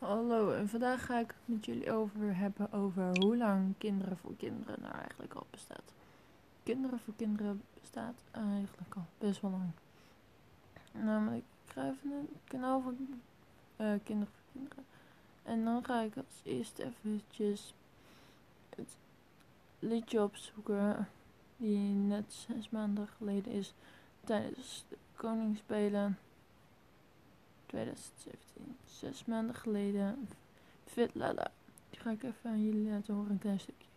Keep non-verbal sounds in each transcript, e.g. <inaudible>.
Hallo, en vandaag ga ik het met jullie over hebben over hoe lang Kinderen voor Kinderen nou eigenlijk al bestaat. Kinderen voor Kinderen bestaat eigenlijk al best wel lang. Namelijk, ik ga even een kanaal van uh, Kinderen voor Kinderen. En dan ga ik als eerste eventjes het liedje opzoeken die net zes maanden geleden is tijdens de Koningsspelen 2017, zes maanden geleden. Fit Lala. Die ga ik even aan jullie laten horen, een klein stukje.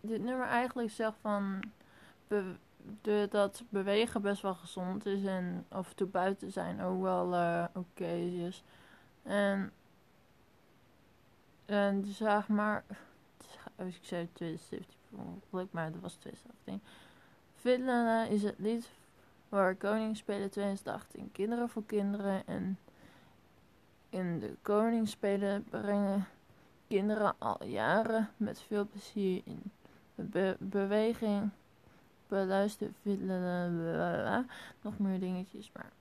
Dit nummer eigenlijk zegt van de, dat bewegen best wel gezond is en af en toe buiten zijn ook wel uh, oké is. En, en zeg maar, ik zei 2017 mogelijk, maar dat was 2018. Finland is het lied voor Koningsspelen 2018. Kinderen voor kinderen en in de Koningsspelen brengen kinderen al jaren met veel plezier in be beweging. Beluister nog meer dingetjes, maar.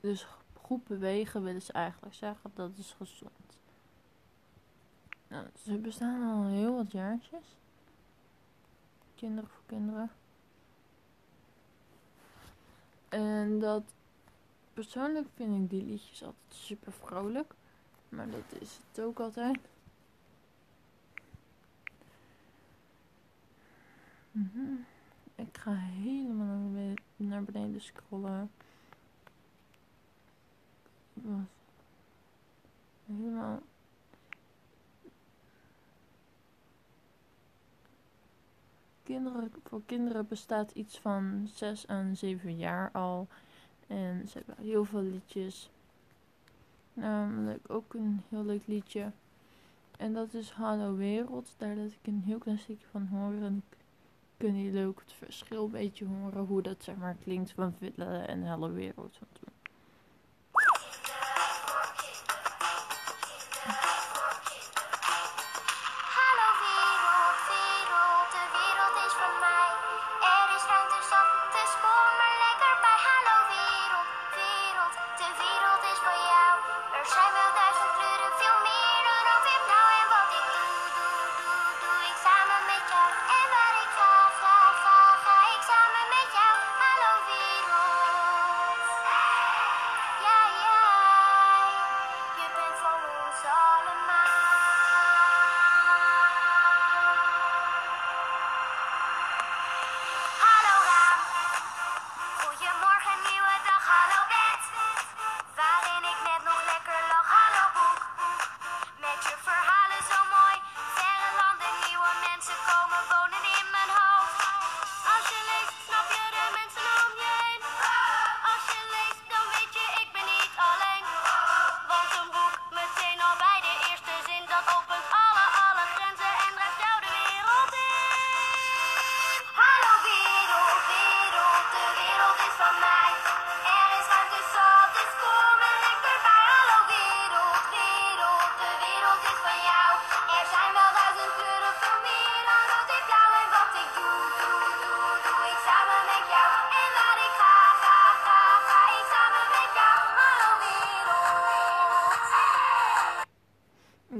Dus goed bewegen willen ze eigenlijk zeggen dat is gezond. Nou, ze bestaan al heel wat jaartjes. Kinderen voor kinderen. En dat persoonlijk vind ik die liedjes altijd super vrolijk. Maar dat is het ook altijd. -hmm. Ik ga helemaal naar beneden scrollen. Helemaal. Kinderen, voor kinderen bestaat iets van 6 aan 7 jaar al. En ze hebben heel veel liedjes. Namelijk ook een heel leuk liedje. En dat is Hallo Wereld. Daar laat ik een heel klein stukje van horen. En kunnen jullie ook het verschil een beetje horen. Hoe dat zeg maar klinkt van Villa en Hallo Wereld van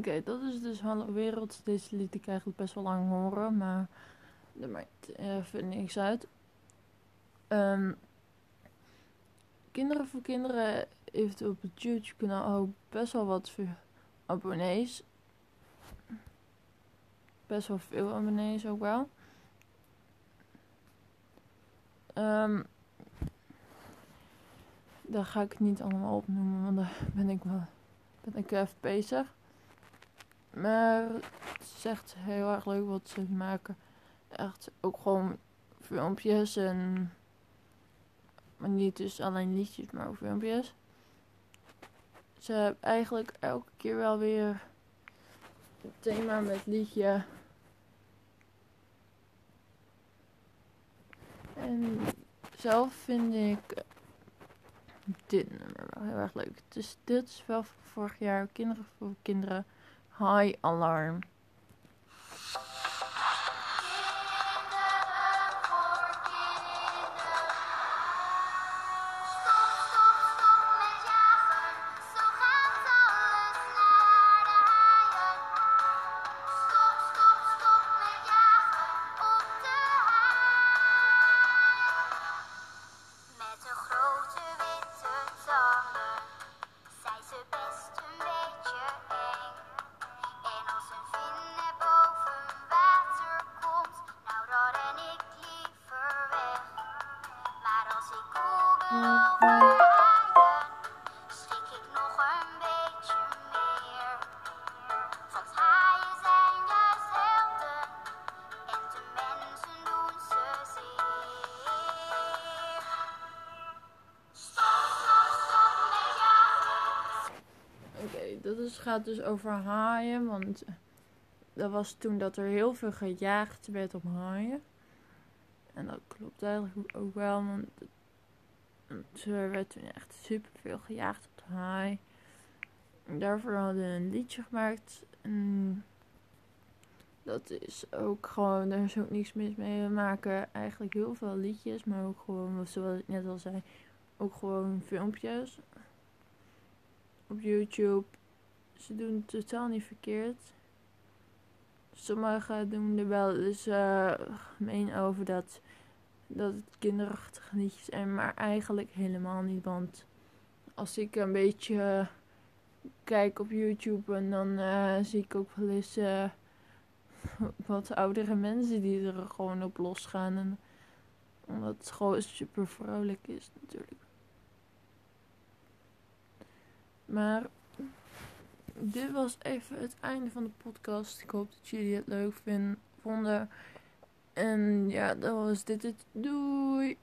Oké, dat is dus Hallo Wereld. Deze liet ik eigenlijk best wel lang horen, maar dat maakt even niks uit. Um, Kinderen voor Kinderen heeft op het YouTube kanaal ook best wel wat abonnees. Best wel veel abonnees ook wel. Um, daar ga ik niet allemaal opnoemen, want daar ben ik wel ben ik even bezig. Maar het is echt heel erg leuk wat ze maken. Echt ook gewoon filmpjes en. Maar niet dus alleen liedjes, maar ook filmpjes. Ze hebben eigenlijk elke keer wel weer het thema met liedje. En zelf vind ik dit nummer wel heel erg leuk. Dus dit is wel vorig jaar Kinderen voor Kinderen High Alarm. Dat is, gaat dus over haaien. Want dat was toen dat er heel veel gejaagd werd op haaien. En dat klopt eigenlijk ook wel. Want, er werd toen echt super veel gejaagd op de haai. daarvoor hadden we een liedje gemaakt. En dat is ook gewoon, daar is ook niks mis mee. We maken eigenlijk heel veel liedjes, maar ook gewoon, zoals ik net al zei, ook gewoon filmpjes op YouTube ze doen het totaal niet verkeerd. Sommigen doen er wel eens uh, gemeen over dat, dat het kinderachtige liedjes zijn, maar eigenlijk helemaal niet. Want als ik een beetje kijk op YouTube en dan uh, zie ik ook wel eens uh, <laughs> wat oudere mensen die er gewoon op losgaan. En, omdat het gewoon super vrolijk is natuurlijk. Maar dit was even het einde van de podcast. Ik hoop dat jullie het leuk vinden, vonden. En ja, dan was dit het. Doei!